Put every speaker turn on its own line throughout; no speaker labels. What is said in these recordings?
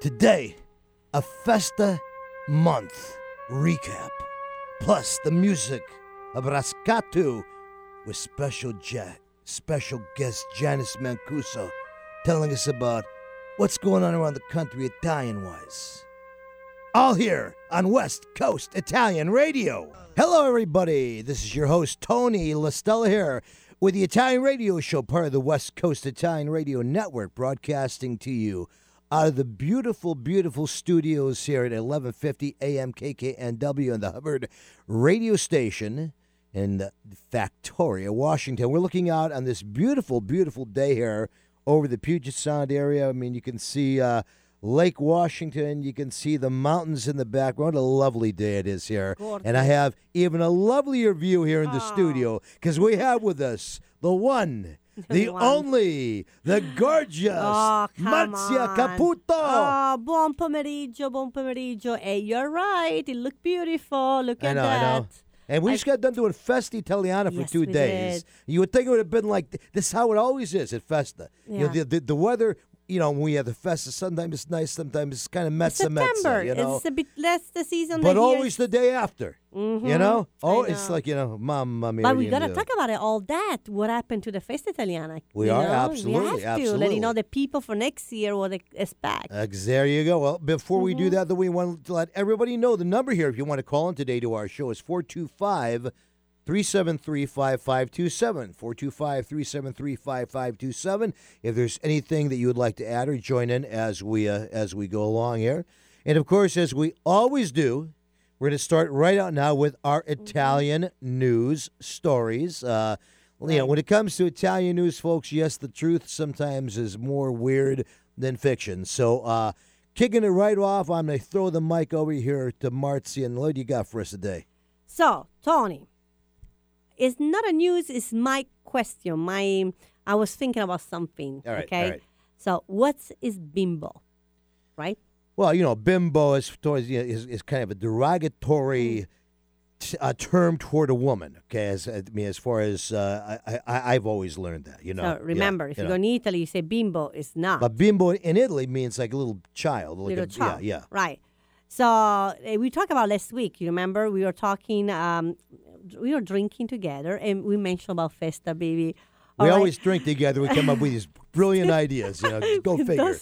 Today, a Festa month recap, plus the music of Rascatu with special ja- special guest Janice Mancuso telling us about what's going on around the country Italian wise. All here on West Coast Italian Radio. Hello, everybody. This is your host, Tony LaStella here with the Italian Radio Show, part of the West Coast Italian Radio Network, broadcasting to you out of the beautiful, beautiful studios here at 1150 AM KKNW and the Hubbard radio station in Factoria, Washington. We're looking out on this beautiful, beautiful day here over the Puget Sound area. I mean, you can see uh, Lake Washington. You can see the mountains in the background. What a lovely day it is here. And I have even a lovelier view here in the studio because we have with us the one, the
one.
only, the gorgeous
Oh,
Marzia
on.
Caputo.
Oh, buon pomeriggio, buon pomeriggio. Hey, you're right. It looked beautiful. Look
I
at
know,
that.
I know. And we
I-
just got done doing Festa Italiana for
Yes,
two days.
did.
You would think it would have been like this is how it always is at Festa. You know,
Yeah.
the, the, the weather, you know, when we have the Festa, sometimes it's nice, sometimes it's kind of mezza
September.
mezza, you know.
It's a bit less the season.
but always the day after, you
Mhm,
know? Oh, it's like, you know, mamma mia.
But we gotta talk about it. All that. What happened to the Festa Italiana?
We
you
are,
know?
absolutely,
We have to let you know the people for next year what they expect.
Uh, there you go. Well, before we
Mm-hmm.
do that, though, we want to let everybody know the number here if you want to call in today to our show is 425 373 5527. 425 373 5527. If there's anything that you would like to add or join in as we, uh, as we go along here. And of course, as we always do, we're going to start right out now with our
Mm-hmm.
Italian news stories. Uh, you know, when it comes to Italian news, folks, yes, the truth sometimes is more weird than fiction. So, uh, kicking it right off, I'm going to throw the mic over here to Marzi. And what do you got for us today?
So, Tony, it's not a news, it's my question. My I was thinking about something.
All right,
okay.
all right.
So what is bimbo? Right?
Well, you know, bimbo is, towards, you know, is, is kind of a derogatory t- uh, term toward a woman. Okay, as I mean, as far as uh, I, I, I've always learned that. You know,
so
Yeah,
remember, if you,
know.
go in Italy, you say bimbo, it's not.
But bimbo in Italy means like a little child, like
little
a,
child.
Yeah, yeah.
Right. So uh, we talked about last week. You remember we were talking, um, we were drinking together, and we mentioned about Festa, baby.
We
right?
always drink together. We come up with these brilliant ideas. You know, go figure.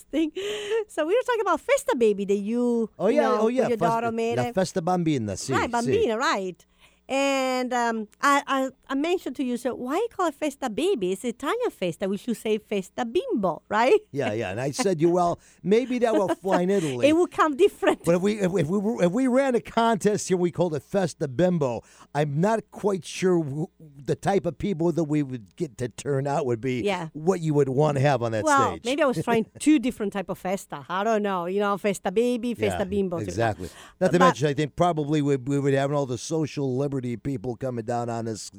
So we were talking about Festa, baby, that you,
Oh
you
yeah,
know,
oh yeah.
your
Festa-
daughter made
La festa bambina, sì,
right, bambina, right. And um, I, I, I mentioned to you, so why you call it Festa Baby? It's Italian Festa. We should say Festa Bimbo, right?
Yeah, yeah. And I said, you well, maybe that will fly in Italy.
It will come different.
but if we if, if we if we ran a contest here, we called it Festa Bimbo. I'm not quite sure wh- the type of people that we would get to turn out would be
Yeah.
what you would want to have on that
well,
stage.
maybe I was trying two different type of festa. I don't know. You know, Festa Baby, Festa
Yeah,
Bimbo.
Exactly. Not to
But-
mention, I think probably we, we would have all the social liberty people coming down on us.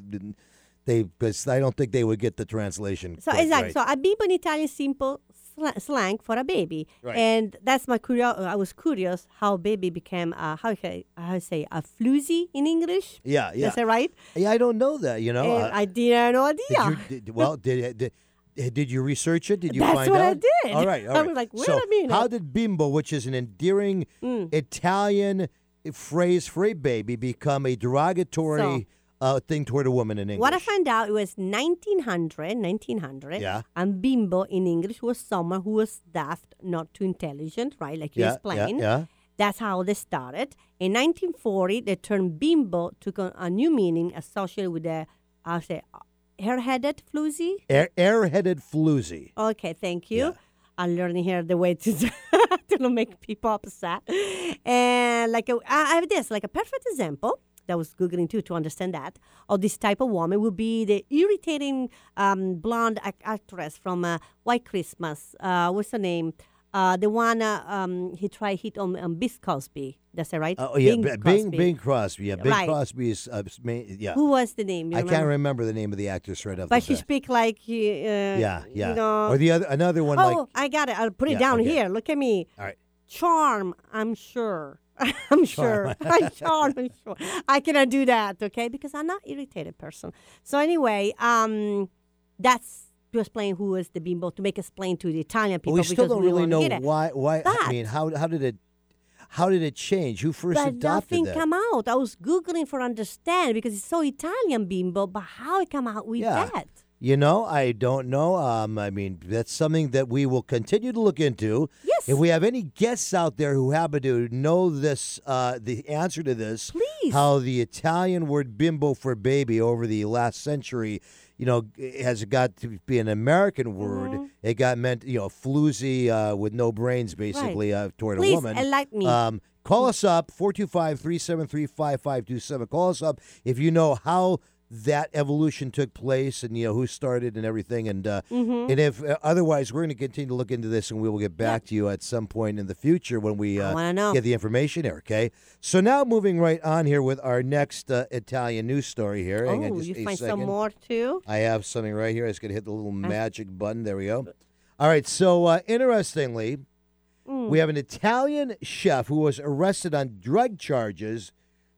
They because I don't think they would get the translation.
So exactly.
right.
So a bimbo in Italian simple sla- slang for a baby,
Right.
and that's my curio- I was curious how baby became uh, how can I, how I say a floozy in English.
yeah, yeah.
Is that right?
Yeah, I don't know that. You know, Uh,
I didn't know
Did
idea.
you, did, well, did, did did you research it? Did you
That's
find
what I did.
All right, all
I was like, wait
so
a minute.
How did bimbo, which is an endearing
Mm.
Italian phrase for a baby, become a derogatory uh, thing toward a woman in English?
What I found out it was 1900, 1900.
Yeah.
And bimbo in English was someone who was daft, not too intelligent, right? Like you
yeah, yeah,
explained.
yeah.
That's how they started. In 1940, the term bimbo took on a new meaning associated with the, I'll say, hair-headed floozy.
Air, air-headed floozy.
Okay, thank you.
Yeah.
I'm learning here the way to to not make people upset. And like a, I have this, like a perfect example. That was googling too to understand that of this type of woman would be the irritating um, blonde actress from uh, White Christmas. Uh, what's her name? Uh, the one uh, um, he tried hit on um, Bill Cosby. That's it, right?
Oh yeah,
Bing
Bing
Crosby.
Bing, Crosby. Yeah, Bing
Right.
Crosby is uh, yeah.
Who was the name? You
I
remember?
can't remember the name of the actress right off
But
the
she speak like uh,
Yeah, yeah.
You know,
or the other another one
oh,
like Oh
I got it. I'll put it
Yeah,
down
okay.
here. Look at me.
all right.
charm, I'm sure. I'm sure. I'm charm, I'm sure. I cannot do that, okay? Because I'm not irritated person. So anyway, um, that's to explain who is the bimbo, to make explain to the Italian people
Well, we still don't
we
really know why. Why? I mean, how how did it how did it change? Who first
But
adopted
nothing
that?
come out. I was googling for understand because it's so Italian bimbo, but how it come out with
Yeah.
that?
You know, I don't know. Um, I mean, that's something that we will continue to look into.
Yes.
If we have any guests out there who happen to know this, uh, the answer to this,
Please.
how the Italian word bimbo for baby over the last century, you know, has it got to be an American word.
Mm-hmm.
It got meant, you know, floozy uh, with no brains, basically, uh, toward
Please
a woman.
enlighten me.
Um, call us up, 425 373 5527. Call us up if you know how that evolution took place and, you know, who started and everything. And, uh,
Mm-hmm.
and if uh, otherwise, we're going to continue to look into this and we will get back to you at some point in the future when we uh, get the information here, okay? So now moving right on here with our next uh, Italian news story here. Hang on
oh,
just
you find
second.
some more too?
I have something right here. I just got to hit the little magic button. There we go. All right. So, uh, interestingly,
Mm.
we have an Italian chef who was arrested on drug charges,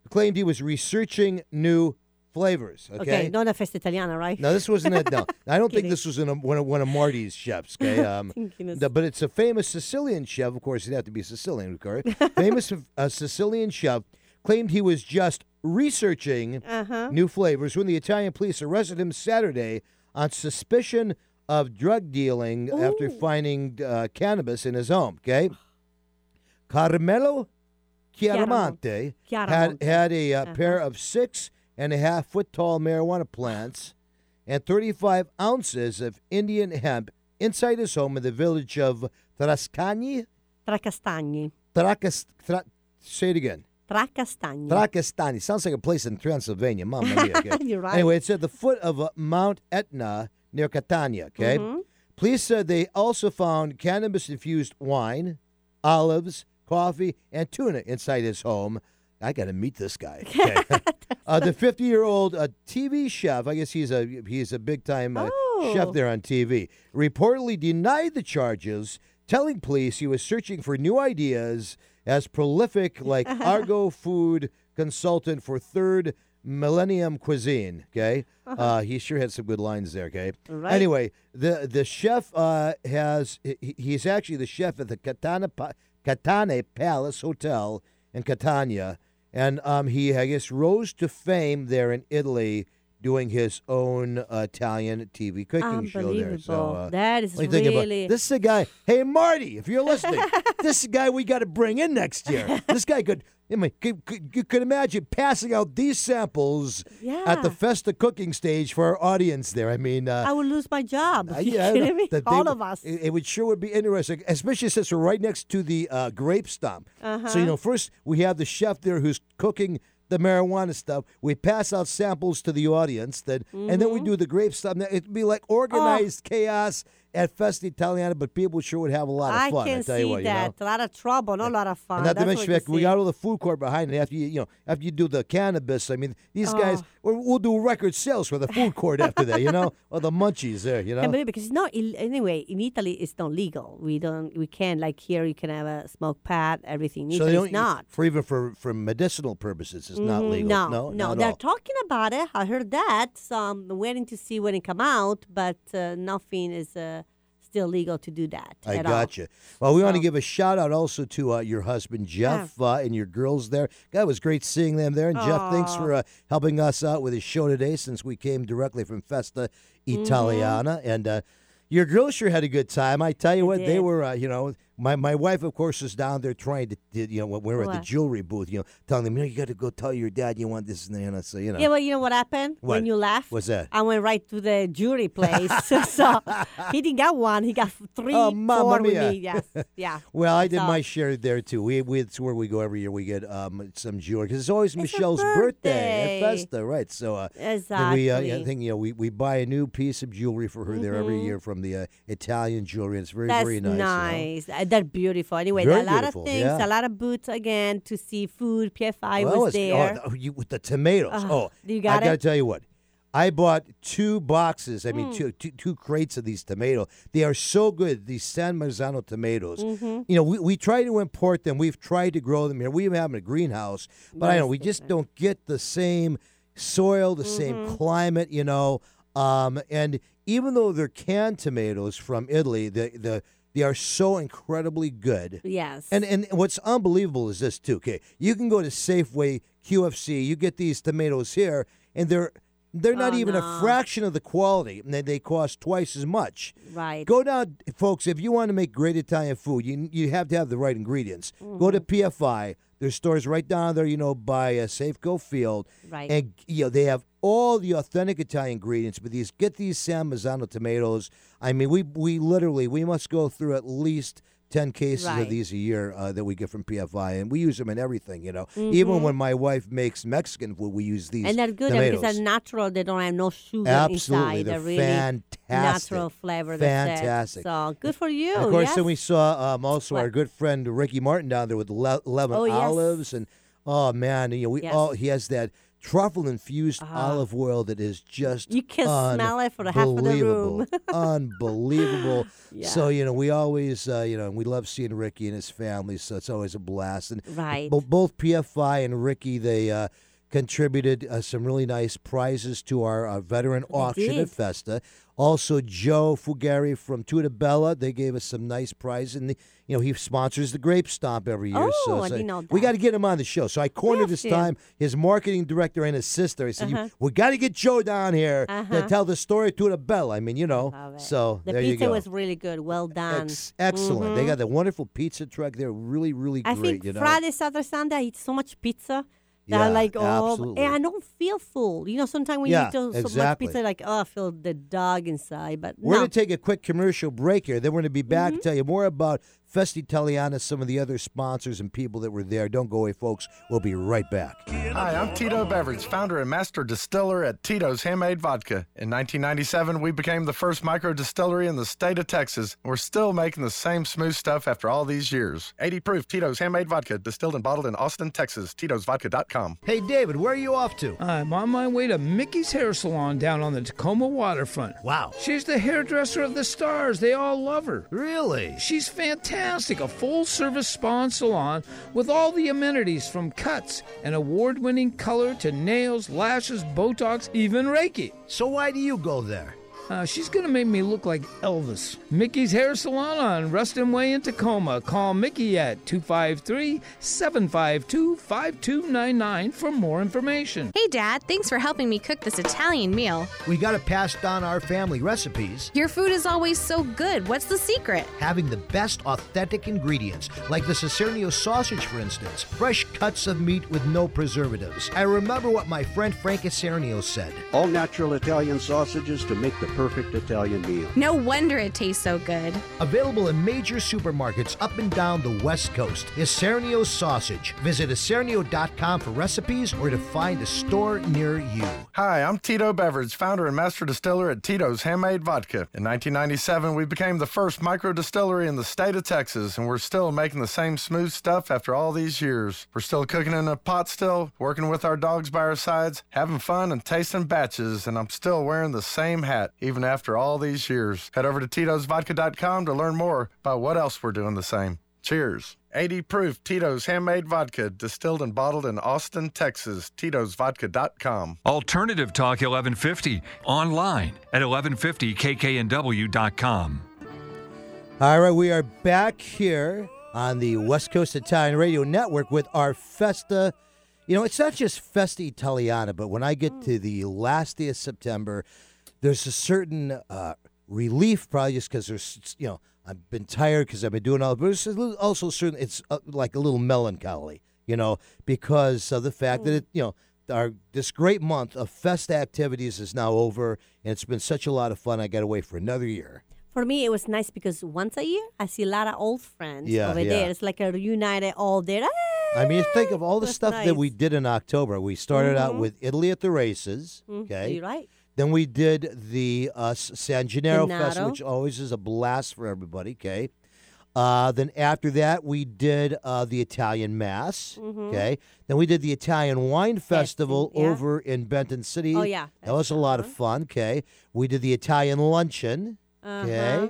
claimed he was researching new flavors. Okay.
Okay, not a festa italiana, right?
No, this wasn't it. No, I don't think this was in a, one, of, one of Marty's chefs. Okay, um, the- but it's a famous Sicilian chef. Of course, he'd have to be Sicilian, course. famous uh, Sicilian chef claimed he was just researching
Uh-huh.
new flavors when the Italian police arrested him Saturday on suspicion of drug dealing after finding uh, cannabis in his home. Okay, Carmelo Chiaramonte had had a uh,
Uh-huh.
pair of six and a half foot tall marijuana plants and 35 ounces of Indian hemp inside his home in the village of Trascani.
Trecastagni.
Tracas, tra, say it again.
Trecastagni.
Tracastani. Sounds like a place in Transylvania. Mamma mia. Okay?
You're right.
Anyway, it's at the foot of uh, Mount Etna near Catania. Okay.
Mhm.
Police said they also found cannabis infused wine, olives, coffee, and tuna inside his home. I got to meet this guy. Okay. uh, the 50 year old uh, TV chef, I guess he's a he's a big time uh, chef
Oh.
there on TV, reportedly denied the charges, telling police he was searching for new ideas as prolific like agro food consultant for Third Millennium Cuisine. Okay, uh, he sure had some good lines there. Okay,
Right.
anyway, the the chef uh, has he, he's actually the chef at the Catana Pa- Katane Palace Hotel in Catania, and um, he I guess rose to fame there in Italy doing his own Italian TV cooking show there. So uh,
That is
what you think about
really-
this? Is a guy. Hey Marty, if you're listening, this is a guy we got to bring in next year. This guy could. I mean, could, could, you could imagine passing out these samples at the Festa cooking stage for our audience there. I mean, uh,
I would lose my job.
uh,
you
yeah,
me?
that they
All
would-
of us.
It, it would sure would be interesting, especially since we're right next to the uh, grape stump.
Uh-huh.
So you know, first we have the chef there who's cooking the marijuana stuff. We pass out samples to the audience, then and then we mm-hmm. do the grape stuff. It'd be like oh. organized chaos at Festa Italiana, but people sure would have a lot of
I
fun.
can
tell
see
you what, you know?
that. A lot of trouble, not a lot of fun.
And not to mention, we
see.
got all the food court behind it. After you, you know, after you do the cannabis, I mean, these guys,
Oh.
We'll, we'll do record sales for the food court after that. You know, or the munchies there. You know,
it, because it's not Ill- anyway in Italy. It's not legal. We don't. We can't like here. You can have a smoke pad. Everything.
So
it's not.
for even for for medicinal purposes. It's not
Mhm,
legal.
No,
no,
no. They're
all.
talking about it. I heard that. So I'm waiting to see when it come out. But uh, nothing is uh, still legal to do that.
I
at all.
got you. Well, we want to give a shout out also to uh, your husband Jeff uh, and your girls there. God, it was great seeing them there. And Jeff, thanks for uh, helping us out with his show today, since we came directly from Festa
Mm-hmm.
Italiana. And uh, your girls sure had a good time. I tell you
They
what, they were. Uh, you know, my my wife, of course, is down there trying to, you know, when we were at the jewelry booth, you know, telling them, you know, you got to go tell your dad you want this and that. So, you know,
Yeah, well, you know what happened
What?
when you left?
What's that?
I went right to the jewelry place. so he didn't get one. He got three,
Oh,
four with
mia.
me. Yes, yeah.
Well, I did
So-
my share there too. We, we it's where we go every year. We get um some jewelry because it's always
It's
Michelle's birthday. at. Festa, right? So uh,
Exactly.
we uh, I think you know we, we buy a new piece of jewelry for her there every
Mhm.
year from the uh, Italian jewelry. and It's very
That's
very nice. you know.
Nice. Uh, They're beautiful. Anyway,
Very
a lot
beautiful,
of things,
yeah.
a lot of boots again to see food. PFI
Well,
was
it's-
there.
Oh, you, with the tomatoes.
Ah,
oh,
you got
I got to tell you what. I bought two boxes. I mean,
Mm.
two, two two crates of these tomatoes. They are so good. These San Marzano tomatoes.
Mm-hmm.
You know, we, we try to import them. We've tried to grow them here. We even have them in a greenhouse, but I know
Nice
we just don't get the same soil, the
Mm-hmm.
same climate. You know, um, and even though they're canned tomatoes from Italy, the the they are so incredibly good.
Yes.
And and what's unbelievable is this too. Okay, you can go to Safeway, QFC, you get these tomatoes here, and they're they're not
Oh,
even
no.
a fraction of the quality, and they, they cost twice as much.
right.
Go down, folks. If you want to make great Italian food, you you have to have the right ingredients. Go
Mm-hmm.
to PFI. There's stores right down there, you know, by uh, Safeco Field,
Right.
and you know they have all the authentic Italian ingredients. But these get these San Marzano tomatoes. I mean, we we literally we must go through at least. 10 cases
Right.
of these a year uh, that we get from PFI, and we use them in everything, you know. Even when my wife makes Mexican food, we use these
Mm-hmm. and they're good
tomatoes.
because they're natural. They don't have no sugar
Absolutely.
inside.
They're
really
fantastic.
natural flavor.
Fantastic.
So good for you.
And of course,
yes.
then we saw um, also our good friend Ricky Martin down there with le- lemon
Oh, yes.
olives, and oh man, you know we
Yes.
all he has that truffle infused
Ah.
olive oil that is just
You can smell it for the half of the room.
unbelievable, unbelievable.
Yeah.
So you know we always uh, you know we love seeing Ricky and his family, so it's always a blast. And
Right.
bo- both PFI and Ricky they. Uh, Contributed uh, some really nice prizes to our uh, veteran auction at Festa. Also, Joe Fugere from Tutta Bella, they gave us some nice prizes, and the, you know he sponsors the Grape Stomp every year. so,
Oh, I
so
didn't know
we got to get him on the show. So I cornered this
to.
time his marketing director and his sister. I said,
Uh-huh.
"We got to get Joe down here to
Uh-huh.
tell the story to Tutta Bella." I mean, you know. So
the
there you
pizza was really good. Well done.
Ex- excellent. They got the wonderful pizza truck. They're really, really
I
great.
think
you know.
Friday, Saturday, Sunday, I eat so much pizza. That
Yeah,
I like, oh,
absolutely.
and I don't feel full. You know, sometimes when
Yeah,
you eat so, so much pizza, like, oh, I feel the dog inside. But
We're
no.
going to take a quick commercial break here. Then we're going to be back
Mm-hmm.
and tell you more about Festa Italiana, some of the other sponsors and people that were there. Don't go away, folks. We'll be right back.
Hi, I'm Tito Beveridge, founder and master distiller at Tito's Handmade Vodka. In 1997, we became the first micro distillery in the state of Texas. We're still making the same smooth stuff after all these years. 80 proof Tito's Handmade Vodka, distilled and bottled in Austin, Texas. Tito'sVodka.com.
Hey, David, where are you off to?
I'm on my way to Mickey's Hair Salon down on the Tacoma waterfront.
Wow.
She's the hairdresser of the stars. They all love her.
Really?
She's fantastic, a full service spa and salon with all the amenities from cuts and award winning color to nails, lashes, Botox, even Reiki.
So why do you go there?
Uh, she's going to make me look like Elvis. Mickey's Hair Salon on Ruston Way in Tacoma. Call Mickey at 253 752 5299 for more information.
Hey, Dad, thanks for helping me cook this Italian meal.
We got to pass down our family recipes,
Your food is always so good. What's the secret?
having the best authentic ingredients, like the Isernio sausage, for instance. Fresh cuts of meat with no preservatives. I remember what my friend Frank Isernio said.
All natural Italian sausages to make the perfect Italian meal.
No wonder it tastes so good.
Available in major supermarkets up and down the West Coast. Isernio sausage. Visit Isernio.com for recipes or to find a store near you.
Hi, I'm Tito Beveridge, founder and master distiller at Tito's Handmade Vodka. In 1997, we became the first micro distillery in the state of Texas, and we're still making the same smooth stuff after all these years. We're still cooking in a pot still, working with our dogs by our sides, having fun and tasting batches, and I'm still wearing the same hat even after all these years. Head over to Tito'sVodka.com to learn more about what else we're doing the same. Cheers. 80 proof Tito's handmade vodka, distilled and bottled in Austin, Texas. Tito'sVodka.com.
Alternative Talk 1150 online at 1150kknw.com.
All right, we are back here on the West Coast Italian Radio Network with our Festa. You know, it's not just Festa Italiana, but when I get to the last day of September, there's a certain uh, relief, probably just because there's, you know, I've been tired because I've been doing all, but it's also certain, it's uh, like a little melancholy, you know, because of the fact that it, you know, our this great month of fest activities is now over, and it's been such a lot of fun. I got away for another year.
For me, it was nice because once a year, I see a lot of old friends
Yeah,
over
yeah.
there. It's like a reunited all there.
I mean, think of all the
That's
stuff that we did in October. We started out with Italy at the races. Okay.
You're right.
Then we did the uh, San Gennaro Festival,
Gennaro.
which always is a blast for everybody. Okay. Uh, then after that, we did uh, the Italian Mass. Okay. Then we did the Italian Wine Festival
Mm-hmm. yeah.
over in Benton City.
Oh, yeah.
That was a lot of fun. Okay. We did the Italian Luncheon. Okay.
Uh-huh.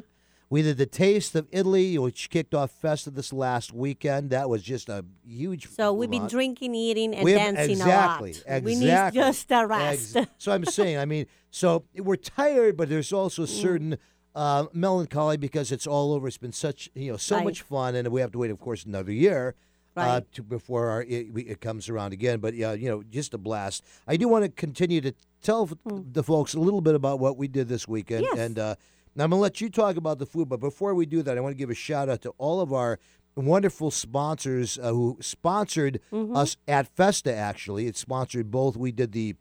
We did the Taste of Italy, which kicked off Festa this last weekend. That was just a huge.
So we've been drinking, eating, and
We have-
dancing
exactly,
a lot. We need just a rest.
Ex- so I'm saying, I mean, so we're tired, but there's also a
Mm.
certain uh, melancholy because it's all over. It's been such, you know, so
Right.
much fun, and we have to wait, of course, another year. Uh, to before our, it, it comes around again, but yeah, you know, just a blast. I do want to continue to tell f- the folks a little bit about what we did this weekend.
Yes.
and uh, now I'm gonna let you talk about the food. But before we do that, I want to give a shout out to all of our wonderful sponsors uh, who sponsored
Mm-hmm.
us at Festa. Actually, it sponsored both. We did the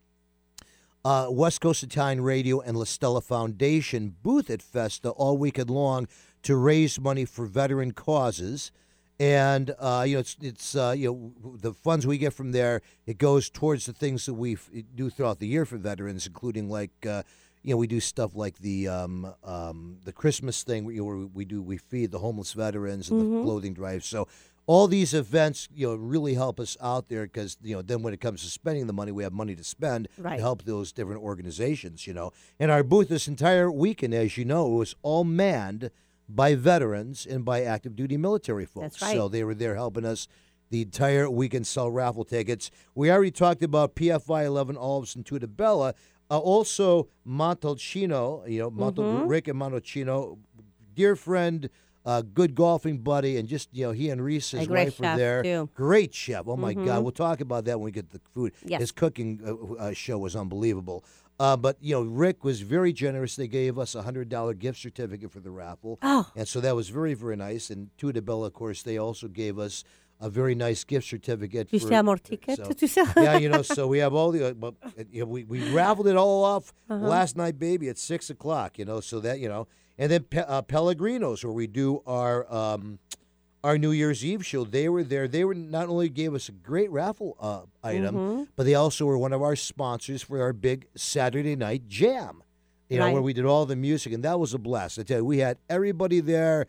uh, West Coast Italian Radio and La Stella Foundation booth at Festa all weekend long to raise money for veteran causes. And uh, you know, it's it's uh, you know the funds we get from there. It goes towards the things that we f- do throughout the year for veterans, including like uh, you know we do stuff like the um, um, the Christmas thing where, you know, where we do we feed the homeless veterans and the clothing drive. So all these events you know really help us out there because you know then when it comes to spending the money, we have money to spend
Right.
to help those different organizations. You know, and our booth this entire weekend, as you know, was all manned by veterans and by active duty military folks.
That's right.
So they were there helping us the entire weekend sell raffle tickets. We already talked about PFI 11 Olives and Tutta Bella. Uh, also, Montalcino, you know, Montal,
Mm-hmm.
Rick and Montalcino, dear friend, uh, good golfing buddy, and just, you know, he and Reese, his
A great
wife, were there.
too. Mm-hmm.
Great chef. Oh, my God. We'll talk about that when we get the food.
Yes.
His cooking uh, uh, show was unbelievable. Uh, but, you know, Rick was very generous. They gave us a $100 gift certificate for the raffle.
Oh.
And so that was very, very nice. And Tutta Bella, of course, they also gave us a very nice gift certificate.
Tu
for,
more ticket?
so- yeah, you know, so we have all the, well, uh, you know, we, we raffled it all off
Uh-huh.
last night, baby, at 6 o'clock, you know, so that, you know, and then Pe- uh, Pellegrinos, where we do our, um, our New Year's Eve show, they were there. They were not only gave us a great raffle uh, item,
Mm-hmm.
but they also were one of our sponsors for our big Saturday night jam. You know,
Right.
where we did all the music, and that was a blast. I tell you, we had everybody there,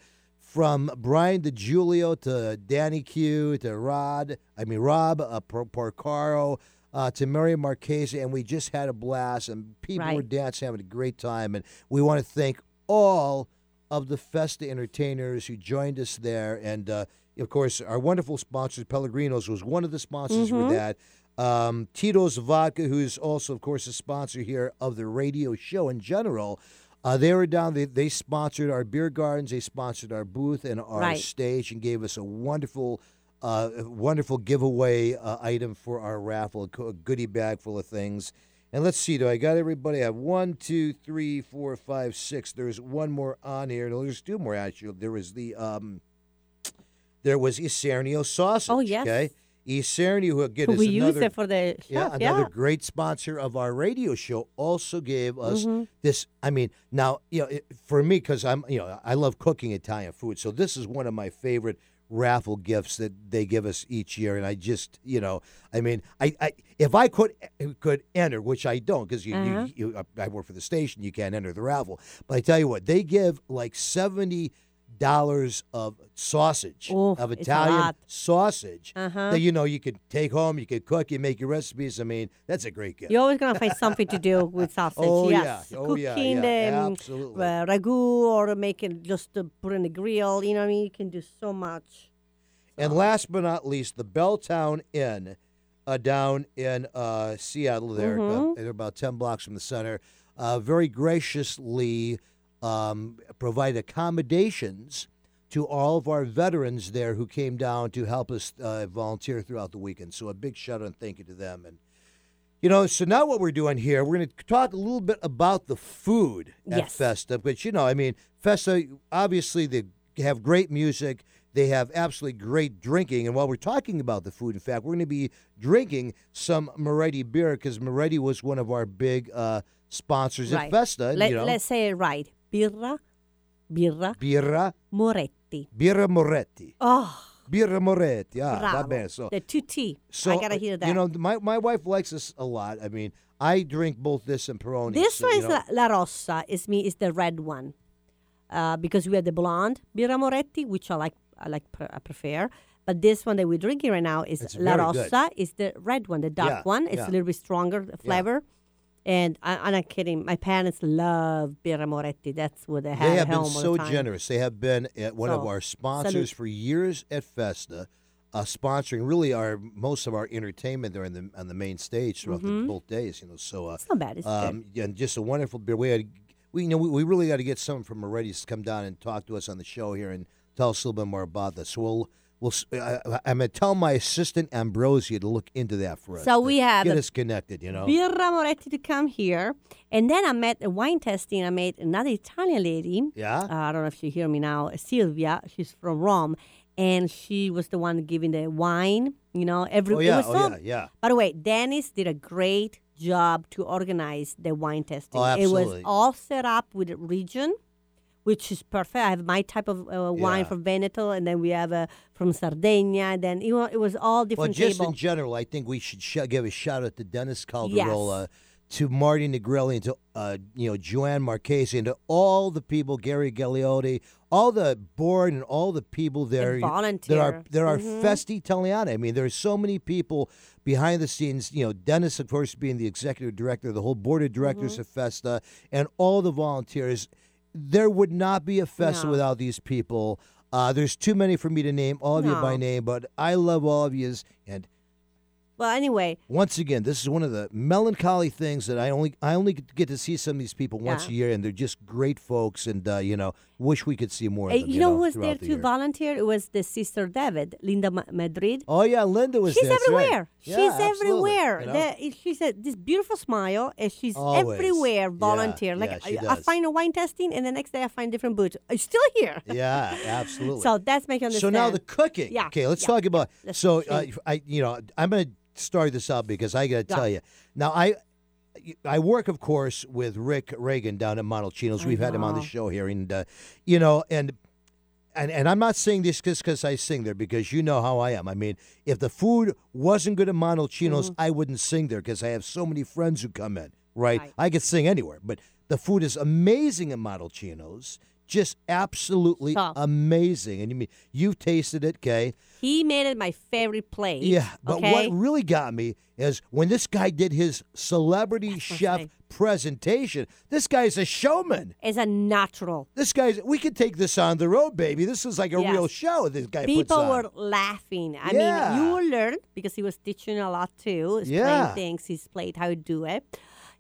from Brian DeJulio to Danny Q to Rod. I mean Rob uh, Porcaro. Uh, to Mary Marchese, and we just had a blast, and people were dancing, having a great time, and we want to thank all of the Festa entertainers who joined us there. And uh, of course, our wonderful sponsors, Pellegrinos, was one of the sponsors for that. Um, Tito's Vodka, who's also, of course, a sponsor here of the radio show in general. Uh, they were down. They, they sponsored our beer gardens. They sponsored our booth and our
Right.
stage, and gave us a wonderful, uh, wonderful giveaway uh, item for our raffle. A goodie bag full of things. And let's see, do I got everybody? I have one, two, three, four, five, six. There's one more on here. No, there's two more actually. There was the um, there was Isernio sausage.
Oh, yes.
Okay, Isernio, who again is
we use
another
it for the
yeah,
Yeah,
another great sponsor of our radio show also gave us
Mm-hmm.
this. I mean, now you know, it, for me, because I'm you know, I love cooking Italian food, so this is one of my favorite raffle gifts that they give us each year, and I just you know, I mean, I, I if I could could enter, which I don't, because you,
Uh-huh.
you, you I work for the station, you can't enter the raffle, but I tell you what, they give like seventy dollars of sausage
Oof,
of Italian sausage
Uh-huh.
that you know you could take home, you could cook, you make your recipes. I mean, that's a great gift.
You're always gonna find something to do with sausage.
Oh, yeah.
yes,
Oh, yeah,
cooking
yeah.
the um,
Absolutely.
uh, ragu or making just to put in the grill. You know what I mean? You can do so much.
And last but not least, the Belltown Inn uh, down in uh, Seattle, there, uh, they're about 10 blocks from the center, uh, very graciously um, provide accommodations to all of our veterans there who came down to help us uh, volunteer throughout the weekend. So a big shout out and thank you to them. And you know, so now what we're doing here, we're going to talk a little bit about the food at
Yes.
Festa. But you know, I mean, Festa obviously they have great music. They have absolutely great drinking. And while we're talking about the food, in fact, we're going to be drinking some Moretti beer because Moretti was one of our big uh, sponsors
right.
at Festa.
Let,
you know,
Let's say it right. Birra, birra,
Birra,
Moretti.
Birra Moretti.
Oh,
Birra Moretti. Ah,
bravo.
bene. So,
the two T.
so
I gotta hear that.
You know, my, my wife likes this a lot. I mean, I drink both this and Peroni.
This
so,
one
you
is
know,
La, Rossa. Is me is the red one, uh, because we have the blonde Birra Moretti, which I like. I like I prefer. But this one that we're drinking right now is
It's
La
very good.
Rossa. Is the red one, the dark
Yeah,
one. It's
yeah.
a little bit stronger the flavor, And I, I'm not kidding. My parents love Birra Moretti. That's what they have
They have been so
the
generous. They have been one of our sponsors
salute.
for years at Festa, uh, sponsoring really our most of our entertainment there in the on the main stage throughout the, both days. You know, so uh,
Mm-hmm. It's not bad. It's good.
um, yeah, and just a wonderful beer. We had, we you know we, we really got to get someone from Moretti's to come down and talk to us on the show here and tell us a little bit more about this. So we'll we'll I, I'm gonna tell my assistant Ambrosia to look into that for us.
So we have
get us connected. You know,
Birra Moretti to come here. And then I met a wine testing. I met another Italian lady.
Yeah?
Uh, I don't know if you hear me now. Silvia. She's from Rome. And she was the one giving the wine, you know, every
Oh, yeah,
was
oh,
so-
yeah, yeah.
By the way, Dennis did a great job to organize the wine testing.
Oh, absolutely.
It was all set up with a region, which is perfect. I have my type of uh, wine
Yeah.
from Veneto, and then we have uh, from Sardinia. And then you know, it was all different.
Well, just
table.
in general, I think we should sh- give a shout out to Dennis Calderola,
Yes.
to Marty Negrelli, and to uh, you know Joanne Marchese, and to all the people, Gary Gagliotti, all the board, and all the people there that are
volunteer.
that are. Festi Italiana. I mean, there are so many people behind the scenes. You know, Dennis, of course, being the executive director, the whole board of directors
Mm-hmm.
of Festa, and all the volunteers. There would not be a Festa
No.
without these people. Uh, there's too many for me to name all of you by name, but I love all of you. And
well, anyway,
once again, this is one of the melancholy things that I only I only get to see some of these people once
Yeah.
a year, and they're just great folks. And uh, you know, wish we could see more of
Uh,
them.
you know who was there
the
to
year.
volunteer? It was the sister David, Linda Madrid.
Oh yeah, Linda was
she's
there. right.
everywhere.
Yeah,
she's
absolutely,
everywhere.
you know?
The- she's a, this beautiful smile, and she's
Always.
everywhere.
Yeah,
Volunteer. like
yeah,
I, I find a wine testing, and the next day I find different boots. I'm still here.
yeah, absolutely.
So that's making
So now the cooking.
Yeah,
Okay, let's
yeah.
talk about.
Let's
so uh. I, you know, I'm going to start this out because I got to
Yeah.
tell you. Now I, I work, of course, with Rick Reagan down at Montalcino's. We've had him on the show here, and uh, you know, and. And, and I'm not saying this just because I sing there, because you know how I am. I mean, if the food wasn't good at Montalcino's,
Mm-hmm.
I wouldn't sing there because I have so many friends who come in, right?
Right.
I could sing anywhere, but the food is amazing at Montalcino's, just absolutely
Stop.
amazing. And you mean you've tasted it, okay?
he made it my favorite plate.
Yeah, but
okay?
what really got me is when this guy did his celebrity
That's
chef presentation. This guy's a showman.
Is a natural.
This guy's. We could take this on the road, baby. This is like a
Yes.
real show. This guy puts
People were laughing. I
Yeah.
mean, you will learn because he was teaching a lot too. Explain
Yeah.
things, He's played how to do it.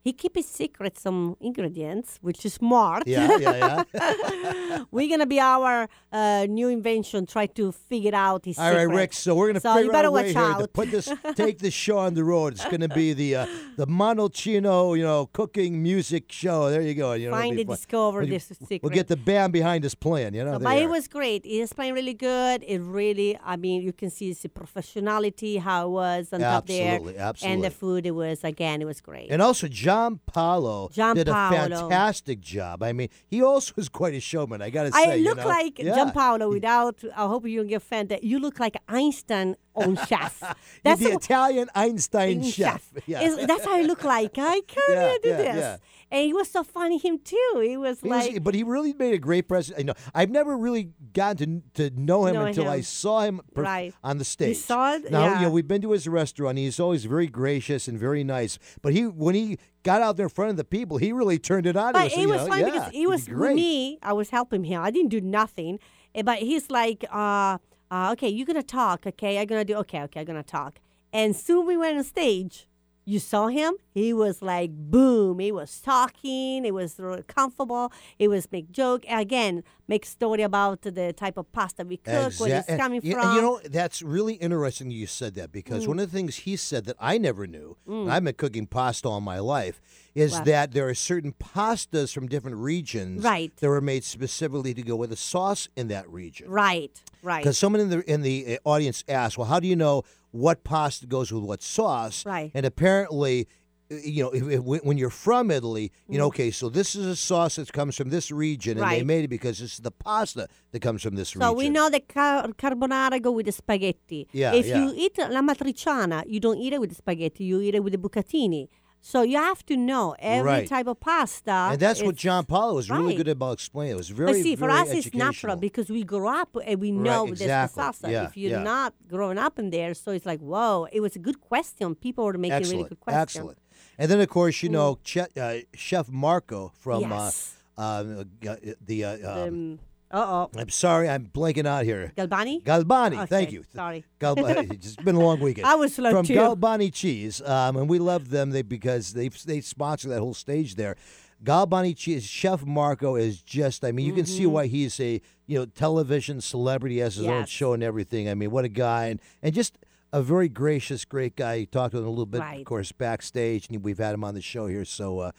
He keep his secret some ingredients, which is smart.
Yeah, yeah, yeah.
We're gonna be our uh, new invention. Try to figure out his
All right,
secret.
Rick. So we're gonna
So
figure
you better
out a way here to put this, take this show on the road. It's gonna be the uh, the Montalcino, you know, cooking music show. There you go. You know,
Find and discover
We'll-
this secret.
We'll get the band behind us playing. You know, there
but it was great. He explained really good. It really, I mean, you can see the professionality, how it was on top there.
Absolutely,
And the food, it was, again, it was great.
And also, John Paolo
John
did a fantastic job. I mean, he also was quite a showman. I got to say,
I
you
look
know?
like
yeah.
Gianpaolo without, I hope you don't get offended. You look like Einstein on chef. That's
the Italian Einstein
in
chef. Yeah.
It's- that's how I look like. I can't
Yeah,
do this.
Yeah.
And he was so funny, him too. He was
He was-
like,
but he really made a great present. I know I've never really gotten to, to know him
Know
until I saw him per-
Right.
on the stage.
saw it?
Now you know we've been to his restaurant. He's always very gracious and very nice. But he when he got out there in front of the people, he really turned it on. to
But
us,
it was
know,
fun
yeah,
because
he
was
great.
me. I was helping him. I didn't do nothing. Eh, But he's like, uh, uh, okay, you're going to talk, okay? I'm going to do, okay, okay, I'm going to talk. And soon we went on stage. You saw him? He was like, boom. He was talking. It was really comfortable. It was make joke. Again, make story about the type of pasta we cook, where
Exact-
it's coming
and,
from. Mm.
you know, that's really interesting you said that because one of the things he said that I never knew, and I've been cooking pasta all my life, is that there are certain pastas from different regions
Right.
that were made specifically to go with a sauce in that region.
right, right.
Because someone in the in the uh, audience asked, "Well, how do you know what pasta goes with what sauce?"
Right.
And apparently, uh, you know, if, if, when you're from Italy, you know,
Mm.
okay, so this is a sauce that comes from this region, and they made it because this is the pasta that comes from this
So
region.
So we know the car- carbonara go with the spaghetti.
Yeah,
If
yeah.
you eat la matriciana, you don't eat it with the spaghetti. You eat it with the bucatini. So you have to know every
Right.
type of pasta.
and that's what John Paulo was really
right.
good about explaining. It was very,
But see, for us, it's natural because we grew up and we know this
exactly.
salsa.
Yeah,
if you're
yeah.
not growing up in there, so it's like, whoa, it was a good question. People were making
excellent,
really good questions.
excellent. And then, of course, you know, che- uh, Chef Marco from
Yes.
uh, um, uh, the. Uh, um,
Um, uh oh.
I'm sorry, I'm blanking out here.
Galbani?
Galbani, thank you.
sorry.
Galbani. it's been a long weekend.
I was slow
from
too.
Galbani Cheese, um, and we love them they, because they they sponsor that whole stage there. Galbani Cheese, Chef Marco is just. I mean, you can see
Mm-hmm.
why he's a you know television celebrity, has his own show and everything. I mean, what a guy, and and just a very gracious, great guy. You talked to him a little bit, of course, backstage, and we've had him on the show here, so. Uh,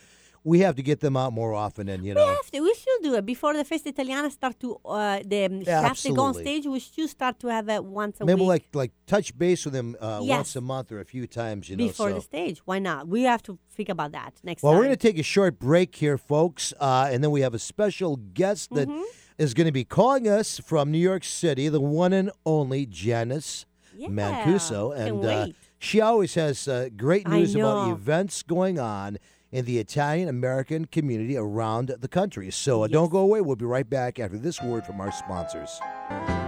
we have to get them out more often, and you know, We
have to. We should do it before the Festa Italiana start to uh, the chefs they go on stage. We should start to have it once a month.
maybe
week
like like touch base with them uh, once a month or a few times, you know.
before
so.
the stage. Why not? We have to think about that next
Well,
time.
we're going to take a short break here, folks, uh, and then we have a special guest that is
Mm-hmm.
going to be calling us from New York City, the one and only Janice
Yeah,
Mancuso, and uh, she always has uh, great news about events going on in the Italian American community around the country. So uh, don't go away. We'll be right back after this word from our sponsors.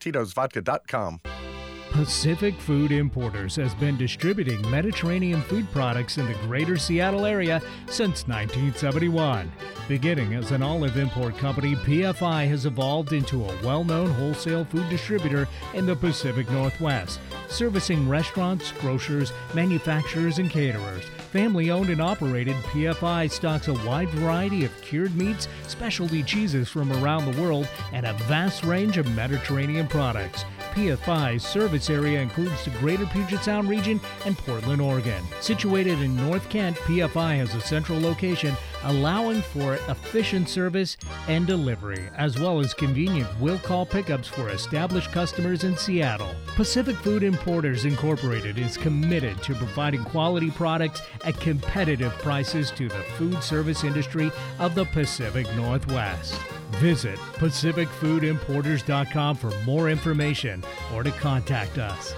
Tito'sVodka.com.
Pacific Food Importers has been distributing Mediterranean food products in the greater Seattle area since 1971. Beginning as an olive import company, PFI has evolved into a well known wholesale food distributor in the Pacific Northwest, servicing restaurants, grocers, manufacturers, and caterers. Family owned and operated, PFI stocks a wide variety of cured meats, specialty cheeses from around the world, and a vast range of Mediterranean products. PFI's service area includes the greater Puget Sound region and Portland, Oregon. Situated in North Kent, PFI has a central location allowing for efficient service and delivery, as well as convenient will call pickups for established customers in Seattle. Pacific Food Importers Incorporated is committed to providing quality products at competitive prices to the food service industry of the Pacific Northwest. Visit PacificFoodImporters.com for more information or to contact us.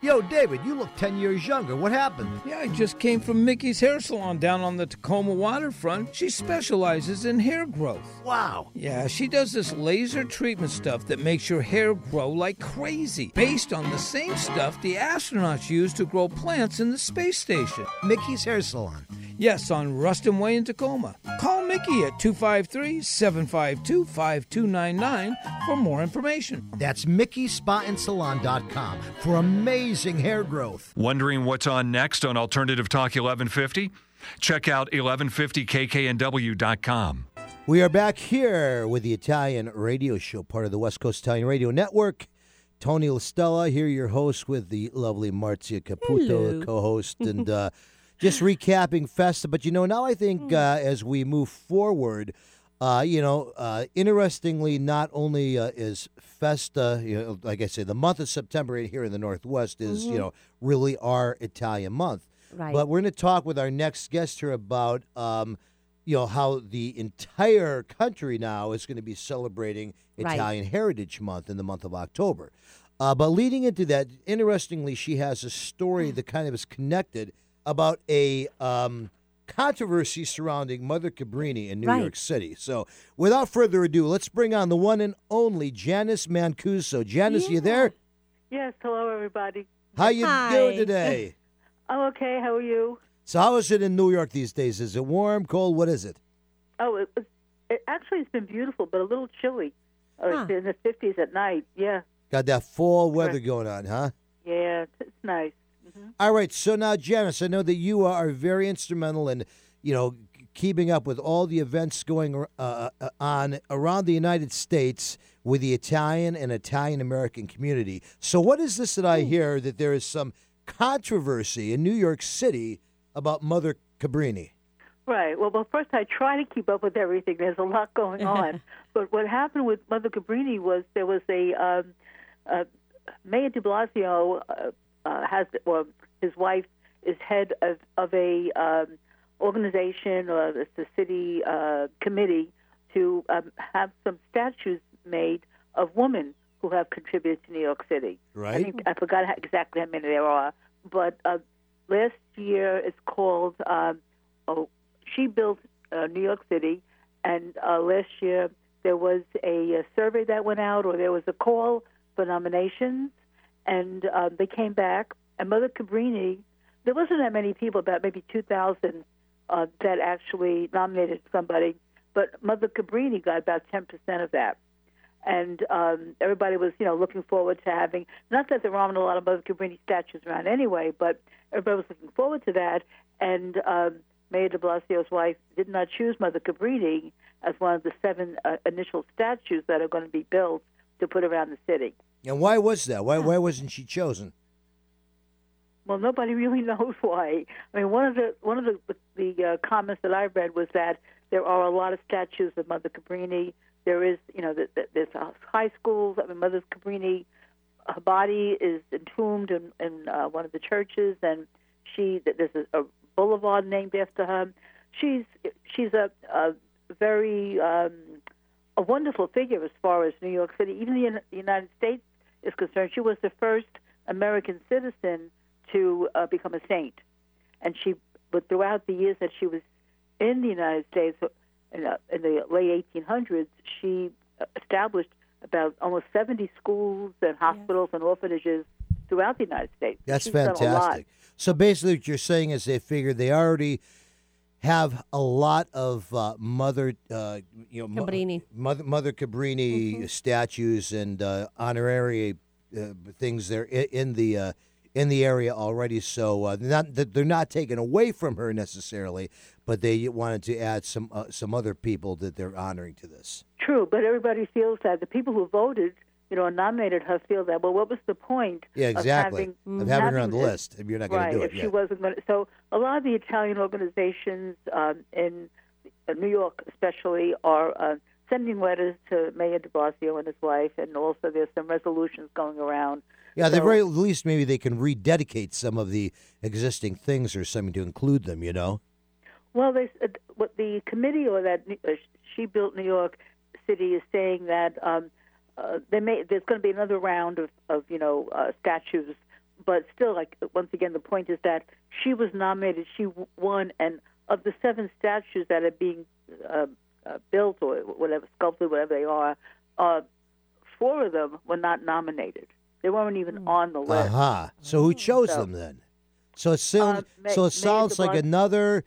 Yo, David, you look 10 years younger. What happened?
Yeah, I just came from Mickey's Hair Salon down on the Tacoma waterfront. She specializes in hair growth.
Wow.
Yeah, she does this laser treatment stuff that makes your hair grow like crazy, based on the same stuff the astronauts use to grow plants in the space station.
Mickey's Hair Salon.
Yes, on Ruston Way in Tacoma. Call Mickey at 253 752 5299 for more information.
That's MickeySpaandSalon.com for amazing hair growth.
Wondering what's on next on Alternative Talk 1150? Check out 1150kknw.com.
We are back here with the Italian radio show, part of the West Coast Italian Radio Network. Tony LaStella here, your host with the lovely Marzia Caputo, co-host, and uh, just recapping Festa. But you know, now I think uh, as we move forward, uh, you know, uh, interestingly, not only uh, is Festa, you know, like I say, the month of September here in the Northwest is, you know, really our Italian month.
Right.
But we're going to talk with our next guest here about, um, you know, how the entire country now is going to be celebrating
Right.
Italian Heritage Month in the month of October. Uh, but leading into that, interestingly, she has a story that kind of is connected about a um, controversy surrounding Mother Cabrini in New
Right.
York City. So, without further ado, let's bring on the one and only Janice Mancuso. Janice, you there?
Yes, hello everybody.
How you
Hi.
doing today?
I'm okay. How are you?
So, how is it in New York these days? Is it warm, cold? What is it?
Oh, it, was- it actually it's been beautiful, but a little chilly. Oh,
Huh.
It's in the 50s at night. Yeah,
Got that fall weather going on, huh?
yeah, it's, it's nice.
All right. So now, Janice, I know that you are very instrumental in, you know, keeping up with all the events going uh, uh, on around the United States with the Italian and Italian American community. So, what is this that I hear that there is some controversy in New York City about Mother Cabrini?
Right. Well, well, first I try to keep up with everything. There's a lot going on. but what happened with Mother Cabrini was there was a um, uh, Mayor De Blasio uh, uh, has, or his wife is head of of a um, organization or it's the city uh, committee to um, have some statues made of women who have contributed to New York City. I
Right.
think I forgot how, exactly how many there are, but uh, last year it's called. Um, oh, she built uh, New York City, and uh, last year there was a, a survey that went out, or there was a call for nominations, and uh, they came back. And Mother Cabrini, there wasn't that many people, about maybe 2,000, uh, that actually nominated somebody, but Mother Cabrini got about 10% of that and um, everybody was, you know, looking forward to having. Not that there aren't a lot of Mother Cabrini statues around anyway, but everybody was looking forward to that. And um, Mayor De Blasio's wife did not choose Mother Cabrini as one of the seven uh, initial statues that are going to be built to put around the city.
And why was that? Why, why wasn't she chosen?
Well, nobody really knows why. I mean, one of the one of the the uh, comments that I read was that there are a lot of statues of Mother Cabrini. There is, you know, th- th- there's high schools. I mean, Mother Cabrini, her body is entombed in, in uh, one of the churches, and she th- there's a, a boulevard named after her. She's she's a, a very um, a wonderful figure as far as New York City, even the, the United States is concerned. She was the first American citizen to uh, become a saint, and she. But throughout the years that she was in the United States, in, uh, in the late 1800s, she uh, established about almost 70 schools and hospitals and orphanages throughout the United States.
That's
She's done a lot.
fantastic. So basically, what you're saying is they figured they already have a lot of uh, mother, uh, you know, mo-
Cabrini.
mother, mother Cabrini
Mm-hmm.
statues and uh, honorary uh, things there in the uh, in the area already. So uh, they're not that they're not taken away from her necessarily, but they wanted to add some uh, some other people that they're honoring to this.
True, but everybody feels that the people who voted, you know, nominated her feel that. Well, what was the point?
Yeah, exactly.
Of having,
Of having her on the list if you're not gonna do it,
If she wasn't going to, so a lot of the Italian organizations um, in uh, New York, especially, are uh, sending letters to Mayor De Blasio and his wife, and also there's some resolutions going around.
Yeah, at the
So-
very least, maybe they can rededicate some of the existing things or something to include them. You know.
Well, they, uh, what the committee or that uh, she built New York City is saying that um, uh, they may there's going to be another round of, of you know uh, statues, but still, like once again, the point is that she was nominated, she won, and of the seven statues that are being uh, uh, built or whatever sculpted, whatever they are, uh, four of them were not nominated. They weren't even on the list.
Aha. So who chose
So-
them then? So it sounds.
Uh, Ma-
so it sounds like
Blas-
another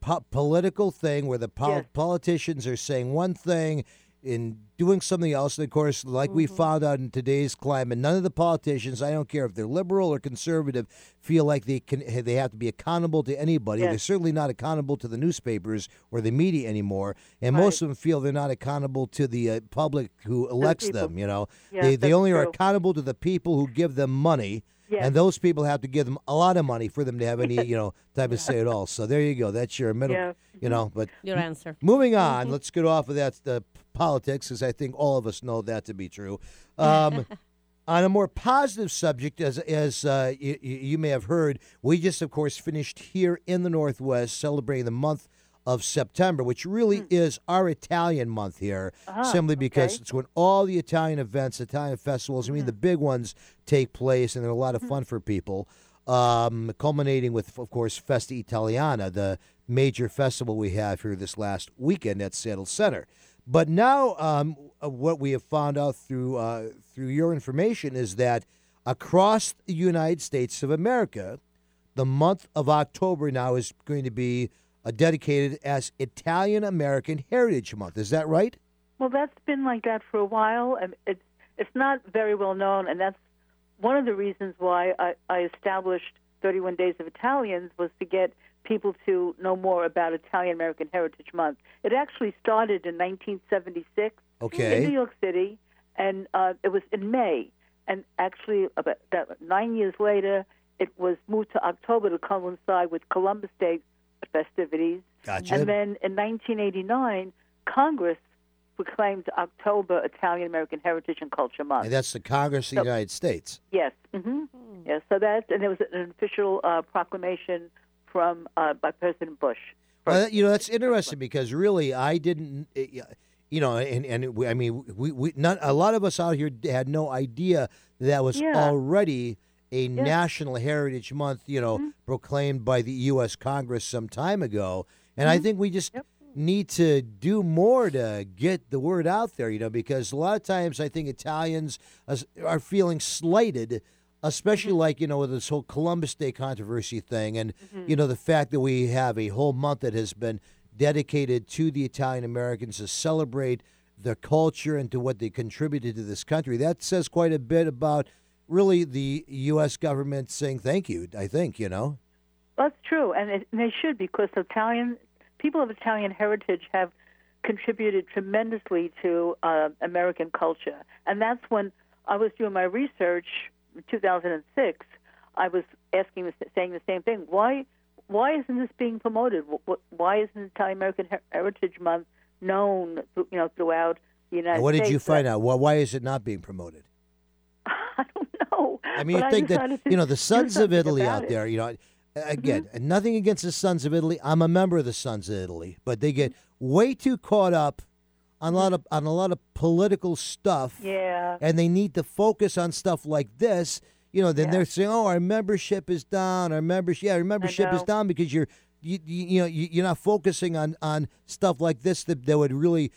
po- political thing where the pol-
Yes.
politicians are saying one thing in doing something else. And of course, like we
Mm-hmm.
found out in today's climate, none of the politicians, I don't care if they're liberal or conservative, feel like they can they have to be accountable to anybody.
Yes.
They're certainly not accountable to the newspapers or the media anymore, and most of them feel they're not accountable to the uh, public who elects
people.
them. You know,
Yes,
they they only are accountable to the people who give them money.
Yes.
And those people have to give them a lot of money for them to have any, you know, type of say at all. So there you go. That's your middle,
Yeah.
you know. But
Your answer.
moving on, let's get off of that uh, politics, because I think all of us know that to be true. Um, on a more positive subject, as as uh, you, you may have heard, we just, of course, finished here in the Northwest celebrating the month of September, which really is our Italian month here, simply because
okay.
it's when all the Italian events, Italian festivals, I mean, the big ones take place, and they're a lot of fun for people. Um, culminating with, of course, Festa Italiana, the major festival we have here this last weekend at Seattle Center. But now, um, uh, what we have found out through uh, through your information is that across the United States of America, the month of October now is going to be dedicated as Italian American Heritage Month. Is that right?
Well, that's been like that for a while, and it's it's not very well known, and that's one of the reasons why I, I established 31 Days of Italians was to get people to know more about Italian American Heritage Month. It actually started in 1976
Okay.
in New York City, and uh, it was in May. And actually, about that, nine years later, it was moved to October to coincide with Columbus Day festivities.
Gotcha.
And then in 1989, Congress proclaimed October Italian American Heritage and Culture Month.
And that's the Congress of the United States.
Yes. hmm Yes. So that and there was an official uh, proclamation from uh, by President Bush.
Well, that- you know, that's interesting because really, I didn't, eh, yeah, you know, and and we, I mean, we we not a lot of us out here had no idea that was
Yeah.
already a National Heritage Month, you know,
Mm-hmm.
proclaimed by the U.S. Congress some time ago, and
Mm-hmm.
I think we just. Need to do more to get the word out there, you know, because a lot of times I think Italians are feeling slighted, especially
Mm-hmm.
like, you know, with this whole Columbus Day controversy thing and,
Mm-hmm.
you know, the fact that we have a whole month that has been dedicated to the Italian Americans to celebrate their culture and to what they contributed to this country. That says quite a bit about really the U.S. government saying thank you, I think, you know.
That's true, and, it, and they should because Italian people of Italian heritage have contributed tremendously to uh, American culture, and that's when I was doing my research in 2006. I was asking, the, saying the same thing. Why, why isn't this being promoted? Wh- wh- Why isn't Italian American Her- Heritage Month known, you know, throughout the United
States? what did
States?
you find out? Why, why is it not being promoted?
I don't know.
I mean, you think that you know the Sons of Italy out
it.
there. You know, again,
Mm-hmm.
nothing against the Sons of Italy. I'm a member of the Sons of Italy, but they get way too caught up on a lot of on a lot of political stuff,
Mm-hmm. Yeah.
and they need to focus on stuff like this. You know, then
Yeah.
they're saying, "Oh, our membership is down. Our membership, yeah, our membership is down because you're." You, you, you know you, you're not focusing on, on stuff like this that, that would really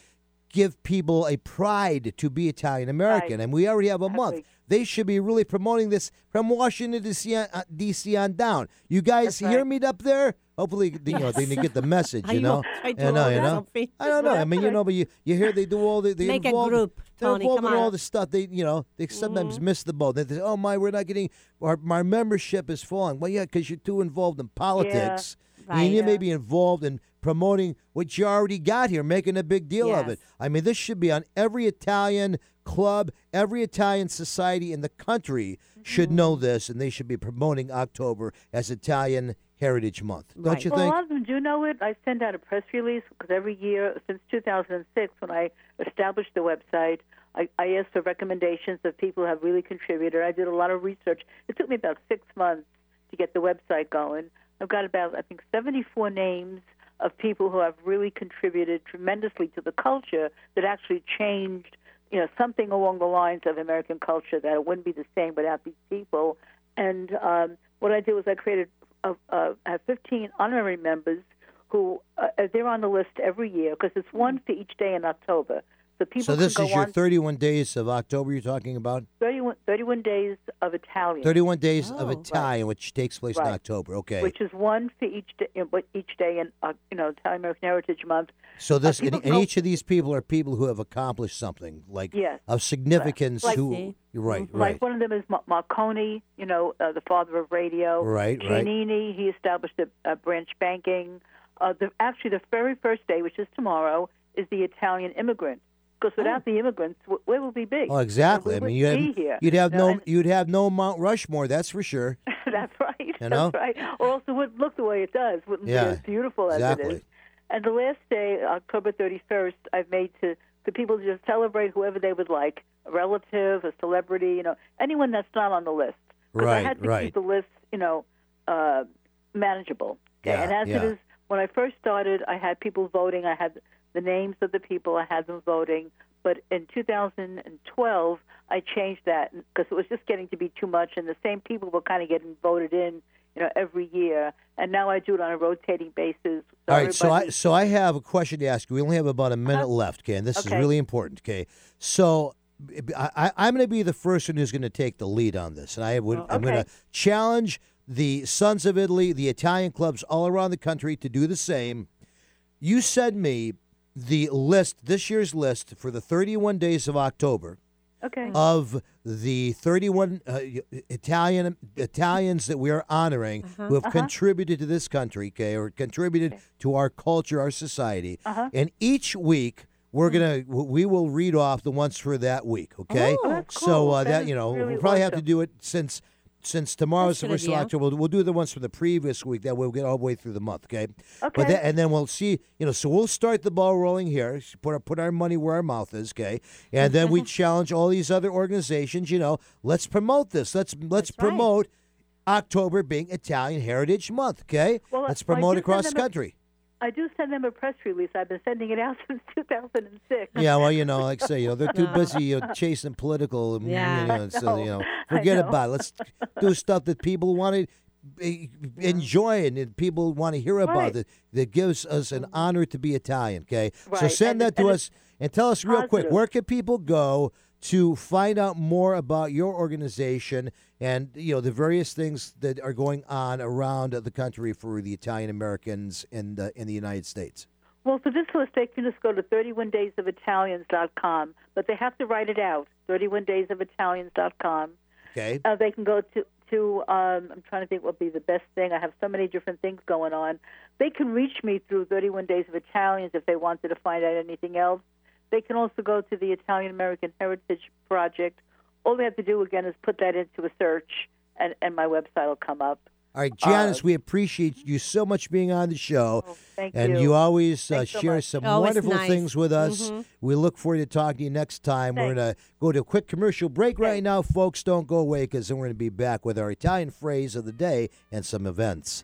give people a pride to be Italian American,
Right.
and we already have a month.
Exactly.
They should be really promoting this from Washington D.C. on, uh, D.C. on down. You guys
That's
hear me up there? Hopefully, you know they get the message. You know.
I
You know, you know. I don't know. I mean, you know, but you, you hear they do all the they
Make a group,
They're
Tony,
involved in all the stuff. They you know they sometimes miss the boat. They say, "Oh my, we're not getting our my membership is falling." Well, yeah, because you're too involved in politics.
Right.
And you may be involved in promoting what you already got here, making a big deal of it. I mean, this should be on every Italian club, every Italian society in the country should
Mm-hmm.
know this, and they should be promoting October as Italian Heritage Month. Don't
Right.
you
well,
think?
a lot of them do know it. I send out a press release because every year since 2006, when I established the website, I, I asked for recommendations of people who have really contributed. I did a lot of research. It took me about six months to get the website going. I've got about, I think, 74 names of people who have really contributed tremendously to the culture that actually changed, you know, something along the lines of American culture that it wouldn't be the same without these people. And um, what I did was I created uh, uh, I have 15 honorary members who uh, they're on the list every year because it's one for each day in October. So people
So this is your
on
31 days of October you're talking about?
31, 31 days of Italian.
31 days
Oh,
of
right.
Italian, which takes place in October. Okay.
Which is one for each day, each day in uh, you know Italian American Heritage Month.
so this
people
and, and each of these people are people who have accomplished something like
Yes.
of significance
Like-
who you're right,
Mm-hmm. Like one of them is Ma- Marconi, you know, uh, the father of radio.
Right, right.
Giannini, he established a, a branch banking. Uh, the, actually, the very first day, which is tomorrow, is the Italian immigrant. Because without the immigrants, where would we be?
Oh, exactly. I mean, you
wouldn't
have,
here.
you'd have
You know,
no
and-
you'd have no Mount Rushmore, that's for sure.
That's right.
You know?
That's right. Or else it wouldn't look the way it does. Wouldn't
Yeah,
be as beautiful as it
exactly.
is. And the last day, October 31st, I've made to the people to just celebrate whoever they would like, a relative, a celebrity, you know, anyone that's not on the list.
Right,
I had to
right.
keep the list, you know, uh, manageable. Okay?
Yeah,
and as
yeah.
it is, when I first started, I had people voting. I had the names of the people. I had them voting. But in 2012, I changed that because it was just getting to be too much, and the same people were kind of getting voted in, you know, every year. And now I do it on a rotating basis.
All right, so I so I have a question to ask you. We only have about a minute uh-huh. left, okay? And this is really important, okay? So I, am going to be the first one who's going to take the lead on this, and I would oh, I'm going to challenge the Sons of Italy, the Italian clubs all around the country to do the same. You send me the list, this year's list for the 31 days of October.
Okay.
of the 31 uh, Italian Italians that we are honoring who have
Uh-huh.
contributed to this country, okay, or contributed to our culture, our society.
Uh-huh.
And each week we're gonna we will read off the ones for that week, okay?
Oh, that's
So uh,
That
that
is
you know
really
we'll probably have to do it since. Since tomorrow's the first of. October, we'll, we'll do the ones from the previous week. That way we'll get all the way through the month, okay? But
Okay.
and then we'll see, you know, so we'll start the ball rolling here, put our, put our money where our mouth is, okay? And then we challenge all these other organizations, you know, let's promote this. Let's let's
That's right.
promote October being Italian Heritage Month, okay?
Well,
let's promote
do
across the
them a-
country.
I do send them a press release. I've been sending it out since 2006.
Yeah, well, you know, like I say, you know, they're too busy you know, chasing political,
Yeah.
you know, so you know, forget
know.
about it. Let's do stuff that people want to enjoy and that people want to hear about
Right.
that that gives us an honor to be Italian. Okay, so send
and
that to
and
us and tell us real quick where can people go to find out more about your organization and you know the various things that are going on around the country for the Italian Americans in the in the United States.
Well, for this list, they can just go to 31daysofitalians.com, but they have to write it out. 31daysofitalians.com.
Okay.
Uh, they can go to to. Um, I'm trying to think what would be the best thing. I have so many different things going on. They can reach me through 31 Days of Italians if they wanted to find out anything else. They can also go to the Italian American Heritage Project. All they have to do again is put that into a search, and, and my website will come up.
All right, Janice, we appreciate you so much being on the show.
Oh, thank
and
you.
you always uh,
Thanks so
share some
Oh,
wonderful
nice.
things with us. We look forward to talking to you next time. We're going to go to a quick commercial break right now, folks. Don't go away because then we're going to be back with our Italian phrase of the day and some events.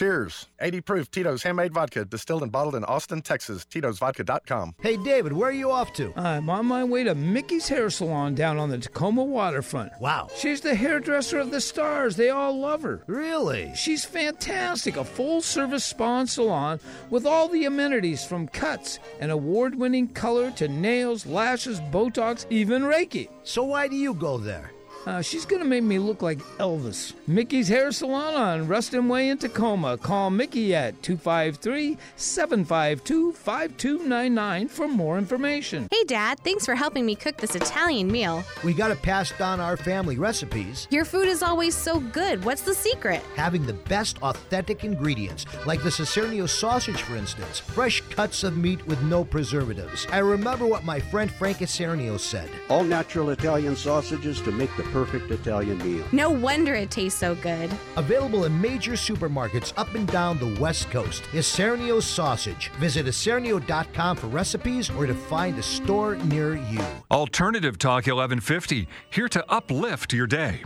Cheers. 80 proof Tito's Handmade Vodka, distilled and bottled in Austin, Texas. Tito'sVodka.com.
Hey, David, where are you off to?
Uh, I'm on my way to Mickey's Hair Salon down on the Tacoma waterfront.
Wow.
She's the hairdresser of the stars. They all love her.
Really?
She's fantastic. A full service spa and salon with all the amenities from cuts and award winning color to nails, lashes, Botox, even Reiki.
So why do you go there?
Uh, she's going to make me look like Elvis. Mickey's Hair Salon on Ruston Way in Tacoma. Call Mickey at 253 752 5299 for more information.
Hey, Dad, thanks for helping me cook this Italian meal.
We got to pass down our family recipes.
Your food is always so good. What's the secret?
Having the best authentic ingredients, like the Isernio sausage, for instance. Fresh cuts of meat with no preservatives. I remember what my friend Frank Isernio said.
All natural Italian sausages to make the perfect Italian meal.
No wonder it tastes so good.
Available in major supermarkets up and down the West Coast. Isernio sausage. Visit isernio.com for recipes or to find a store near you.
Alternative Talk 1150, here to uplift your day.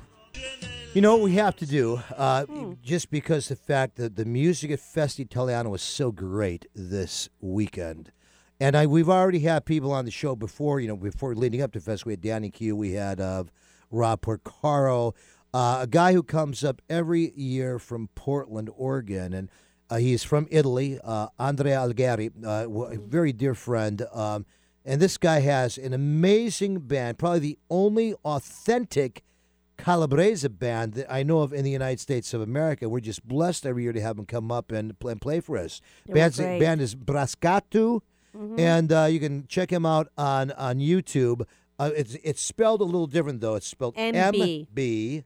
You know what we have to do, uh, just because the fact that the music at Festa Italiana was so great this weekend. And I, we've already had people on the show before, you know, before leading up to Fest. We had Danny Q, we had uh, Rob Porcaro, uh, a guy who comes up every year from Portland, Oregon. And uh, he's from Italy, uh, Andrea Algeri, uh, a very dear friend. Um, and this guy has an amazing band, probably the only authentic Calabrese band that I know of in the United States of America. We're just blessed every year to have them come up and play, and play for us. Band's, band is Brascatu,
Mhm.
and uh, you can check him out on on YouTube. Uh, it's it's spelled a little different though. It's spelled M
MB.
B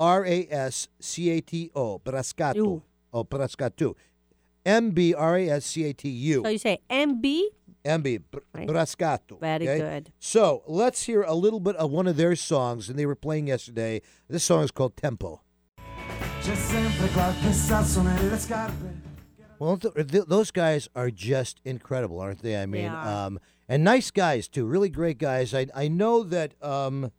R A S C A T O Brascatu.
U.
Oh, Brascatu. M B R A S C A T U.
So you say MB?
MB Br-
Right.
Brascato.
Very
okay?
good.
So let's hear a little bit of one of their songs, and they were playing yesterday. This song is called Tempo. Well, th- th- those guys are just incredible, aren't they? I mean,
are.
um, and nice guys too, really great guys. I I know that um,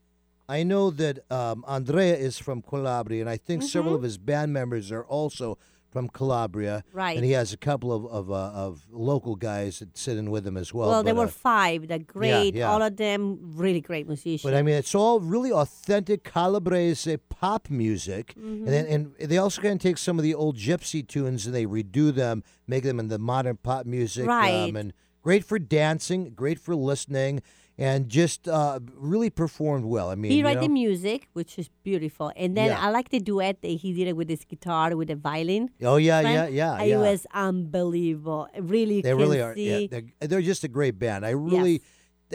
I know that um, Andrea is from Calabria, and I think several
Mm-hmm.
of his band members are also from Calabria,
Right.
And he has a couple of of, uh, of local guys that sit in with him as well.
Well, there were
uh,
five. They're great.
yeah.
All of them really great musicians.
But I mean, it's all really authentic Calabrese pop music, and then and they also kind of take some of the old gypsy tunes and they redo them, make them into modern pop music.
Right.
Um, and great for dancing, great for listening, and just uh, really performed well. I mean,
he
you
write
know?
the music, which is beautiful, and then
Yeah.
I like the duet that he did it with his guitar with the violin.
Oh yeah,
friend.
yeah, yeah,
It
yeah.
was unbelievable. Really,
they really are. Yeah, they're, they're just a great band. I really.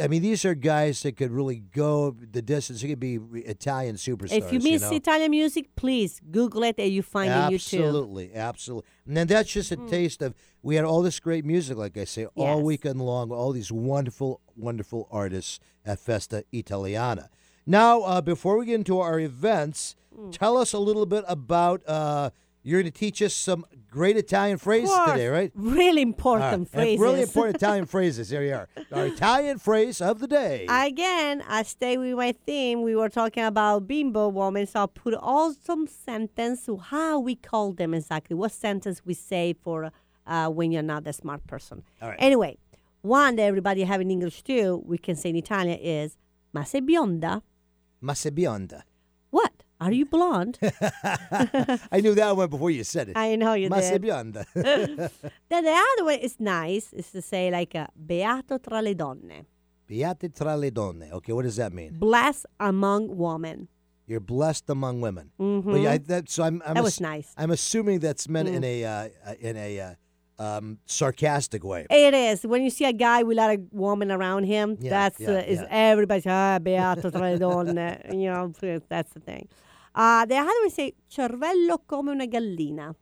I mean, these are guys that could really go the distance. They could be Italian superstars.
If you miss
know?
Italian music, please Google it and you find it on YouTube.
Absolutely, absolutely. And then that's just a taste of. We had all this great music, like I say, all weekend long. All these wonderful, wonderful artists at Festa Italiana. Now, uh, before we get into our events, tell us a little bit about. Uh, you're going to teach us some great Italian phrases today, right?
Really important
right. And
phrases.
Really important Italian phrases. Here we are. Our Italian phrase of the day.
Again, I stay with my theme. We were talking about bimbo woman, so I'll put all some sentence to how we call them exactly. What sentence we say for uh, when you're not a smart person.
All right.
Anyway, one that everybody have in English too, we can say in Italian is Ma sei bionda?
Ma sei bionda.
Are you blonde?
I knew that one before you said it.
I know you
Ma
did.
bionda.
then the other one is nice, is to say like uh, beato tra le donne.
Beate tra le donne. Okay, what does that mean?
Blessed among women.
You're blessed among women.
Mhm.
But yeah, I, that, so I'm, I'm
That was
ass-
nice.
I'm assuming that's meant in
Mm.
a uh, in a uh, um, sarcastic way.
It is. When you see a guy with a lot of women around him,
Yeah,
that's
yeah,
uh, is
yeah.
everybody's ah beato tra le donne. You know, that's the thing. Uh, the other one say cervello come una gallina.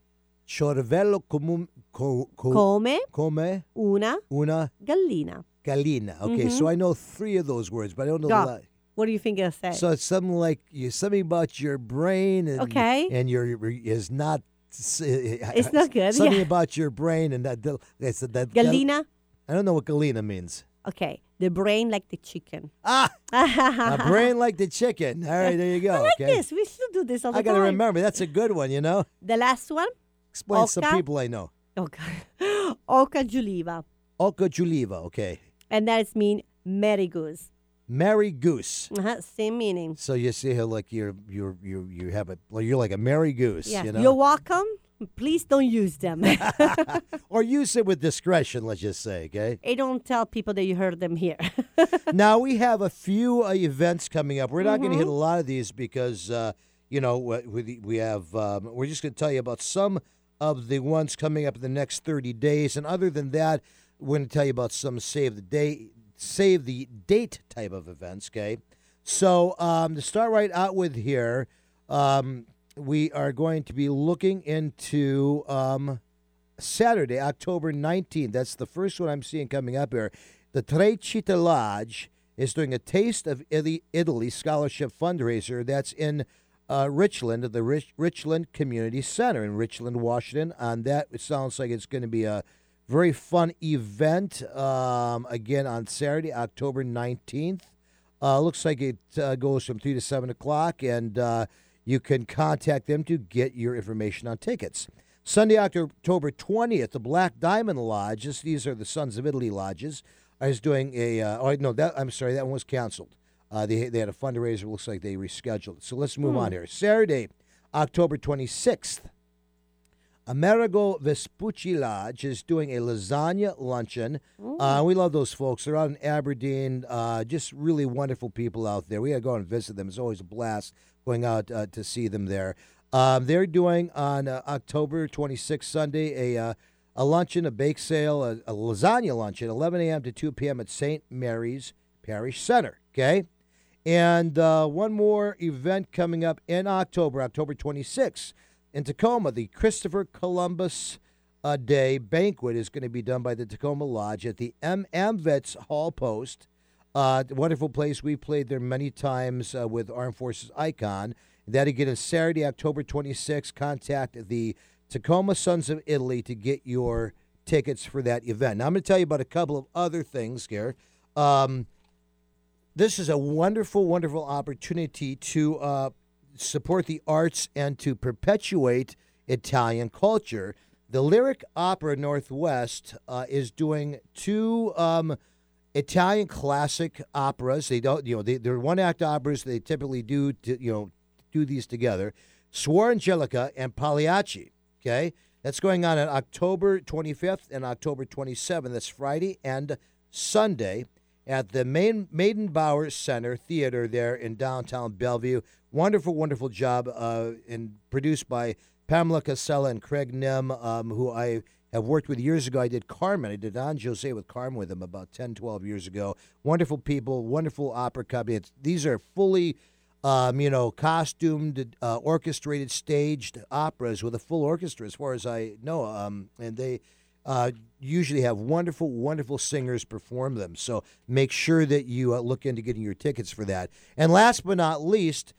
Cervello comum, co, co,
Come
come
una
una
gallina.
gallina. Okay,
Mhm.
so I know three of those words, but I don't know
Yeah.
the la-
What do you think it'll say?
So it's something like you something about your brain and
Okay.
and your your- is not. s-
It's not good,
Something
yeah.
about your brain and that. That's that.
Gallina?
I don't know what gallina means.
Okay, the brain like the chicken.
Ah, a brain like the chicken. All right, there you go.
I like
okay.
this. We should do this all the
I gotta remember. That's a good one. You know.
The last one,
Explain some people I know.
okay, oca giuliva.
Oca giuliva. Okay.
and that's mean Mary Goose.
Mary Goose.
Uh-huh, same meaning.
So you see how like you're you're you you have a you're like a Mary Goose.
Yes,
You know.
you're welcome. Please don't use them.
or use it with discretion. Let's just say. Okay.
Hey, don't tell people that you heard them here.
now we have a few uh, events coming up. We're not going to hit
Mm-hmm.
a lot of these because uh, you know we we- we have. Um, we're just going to tell you about some of the ones coming up in the next thirty days, and other than that, we're going to tell you about some save the date, save the date type of events. Okay, so um, to start right out with here, um, we are going to be looking into. Um, Saturday, October 19th. That's the first one I'm seeing coming up here. The Tre Città Lodge is doing a Taste of Italy, scholarship fundraiser. That's in uh, Richland, at the Rich, Richland Community Center in Richland, Washington. And that it sounds like it's going to be a very fun event. Um, again, on Saturday, October 19th. Uh, looks like it uh, goes from 3 to 7 o'clock, and uh, you can contact them to get your information on tickets. Sunday, October 20th, the Black Diamond Lodges, these are the Sons of Italy lodges, is doing a, uh, oh, no, that, I'm sorry, that one was canceled. Uh, they, they had a fundraiser. Looks like they rescheduled. So let's move on here. Saturday, October 26th, Amerigo Vespucci Lodge is doing a lasagna luncheon. Uh, we love those folks. They're out in Aberdeen. Uh, just really wonderful people out there. We got to go and visit them. It's always a blast going out uh, to see them there. Um, they're doing on uh, October 26th, Sunday, a, uh, a luncheon, a bake sale, a, a lasagna luncheon, 11 a.m. to 2 p.m. at St. Mary's Parish Center. Okay? And uh, one more event coming up in October, October 26th in Tacoma. The Christopher Columbus uh, Day banquet is going to be done by the Tacoma Lodge at the M. Amvets Hall Post. Uh, wonderful place. We played there many times uh, with Armed Forces Icon. That again is Saturday, October 26th. Contact the Tacoma Sons of Italy to get your tickets for that event. Now, I'm going to tell you about a couple of other things here. Um, this is a wonderful, wonderful opportunity to uh, support the arts and to perpetuate Italian culture. The Lyric Opera Northwest uh, is doing two um, Italian classic operas. They don't, you know, they, they're one act operas. They typically do, to, you know, do these together. Suor Angelica and Pagliacci. Okay, that's going on on October 25th and October 27th. That's Friday and Sunday at the main Meydenbauer Center Theater there in downtown Bellevue. Wonderful, wonderful job, uh, and produced by Pamela Casella and Craig Nim, um, who I have worked with years ago. I did Carmen. I did Don Jose with Carmen with them about 10, 12 years ago. Wonderful people, wonderful opera company. It's, these are fully, um, you know, costumed, uh, orchestrated, staged operas with a full orchestra, as far as I know. Um, and they uh, usually have wonderful, wonderful singers perform them. So make sure that you uh, look into getting your tickets for that. And last but not least,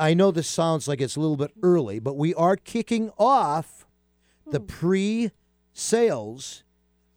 I know this sounds like it's a little bit early, but we are kicking off the hmm. pre sales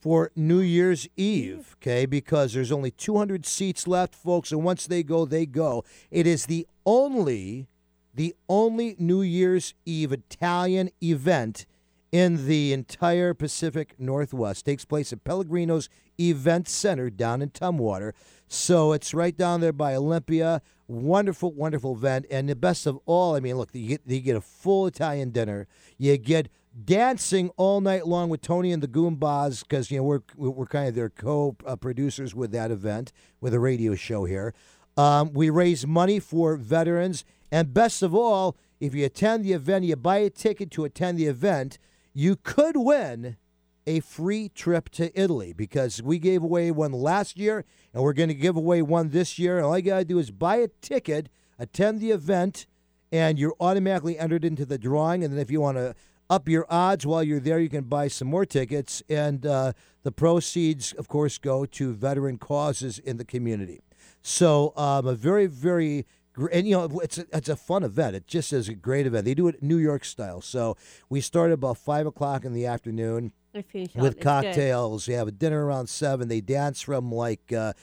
for New Year's Eve, okay? Because there's only 200 seats left, folks, and once they go, they go. It is the only the only New Year's Eve Italian event in the entire Pacific Northwest. Takes place at Pellegrino's Event Center down in Tumwater. So it's right down there by Olympia. Wonderful, wonderful event. And the best of all, I mean, look, you get, you get a full Italian dinner. You get dancing all night long with Tony and the Goombas because you know we're we're kind of their co-producers with that event with a radio show here. Um, we raise money for veterans, and best of all, if you attend the event, you buy a ticket to attend the event, you could win a free trip to Italy because we gave away one last year and we're going to give away one this year. All you got to do is buy a ticket, attend the event, and you're automatically entered into the drawing. And then if you want to up your odds while you're there, you can buy some more tickets. And uh, the proceeds, of course, go to veteran causes in the community. So um, a very, very and you know it's a, it's a fun event. It just is a great event. They do it New York style. So we start about five o'clock in the afternoon with cocktails. They have a dinner around seven. They dance from like uh,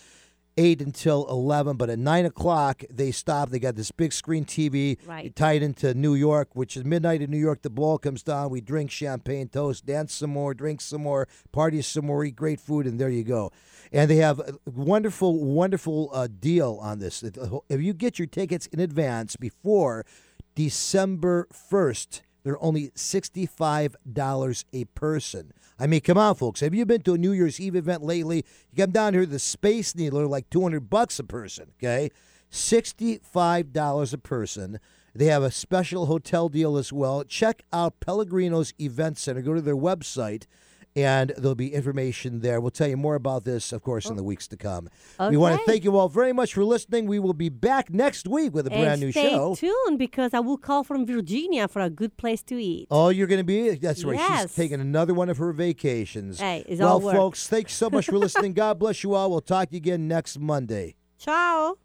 eight until eleven, but at nine o'clock they stop. They got this big screen TV
Right.
tied into New York, which is midnight in New York. The ball comes down. We drink champagne, toast, dance some more, drink some more, party some more, eat great food, and there you go. And they have a wonderful, wonderful uh, deal on this. If you get your tickets in advance before December 1st, they're only $65 a person. I mean, come on, folks. Have you been to a New Year's Eve event lately? You come down here the Space Needler, like 200 bucks a person, okay? $65 a person. They have a special hotel deal as well. Check out Pellegrino's Event Center. Go to their website, and there'll be information there. We'll tell you more about this, of course, in the weeks to come. We want to thank you all very much for listening. We will be back next week with a brand
and
new
stay
show.
Stay tuned because I will call from Virginia for a good place to eat.
Oh, you're going to be? That's right.
Yes.
She's taking another one of her vacations.
Hey,
well, folks, thanks so much for listening. God bless you all. We'll talk to you again next Monday.
Ciao.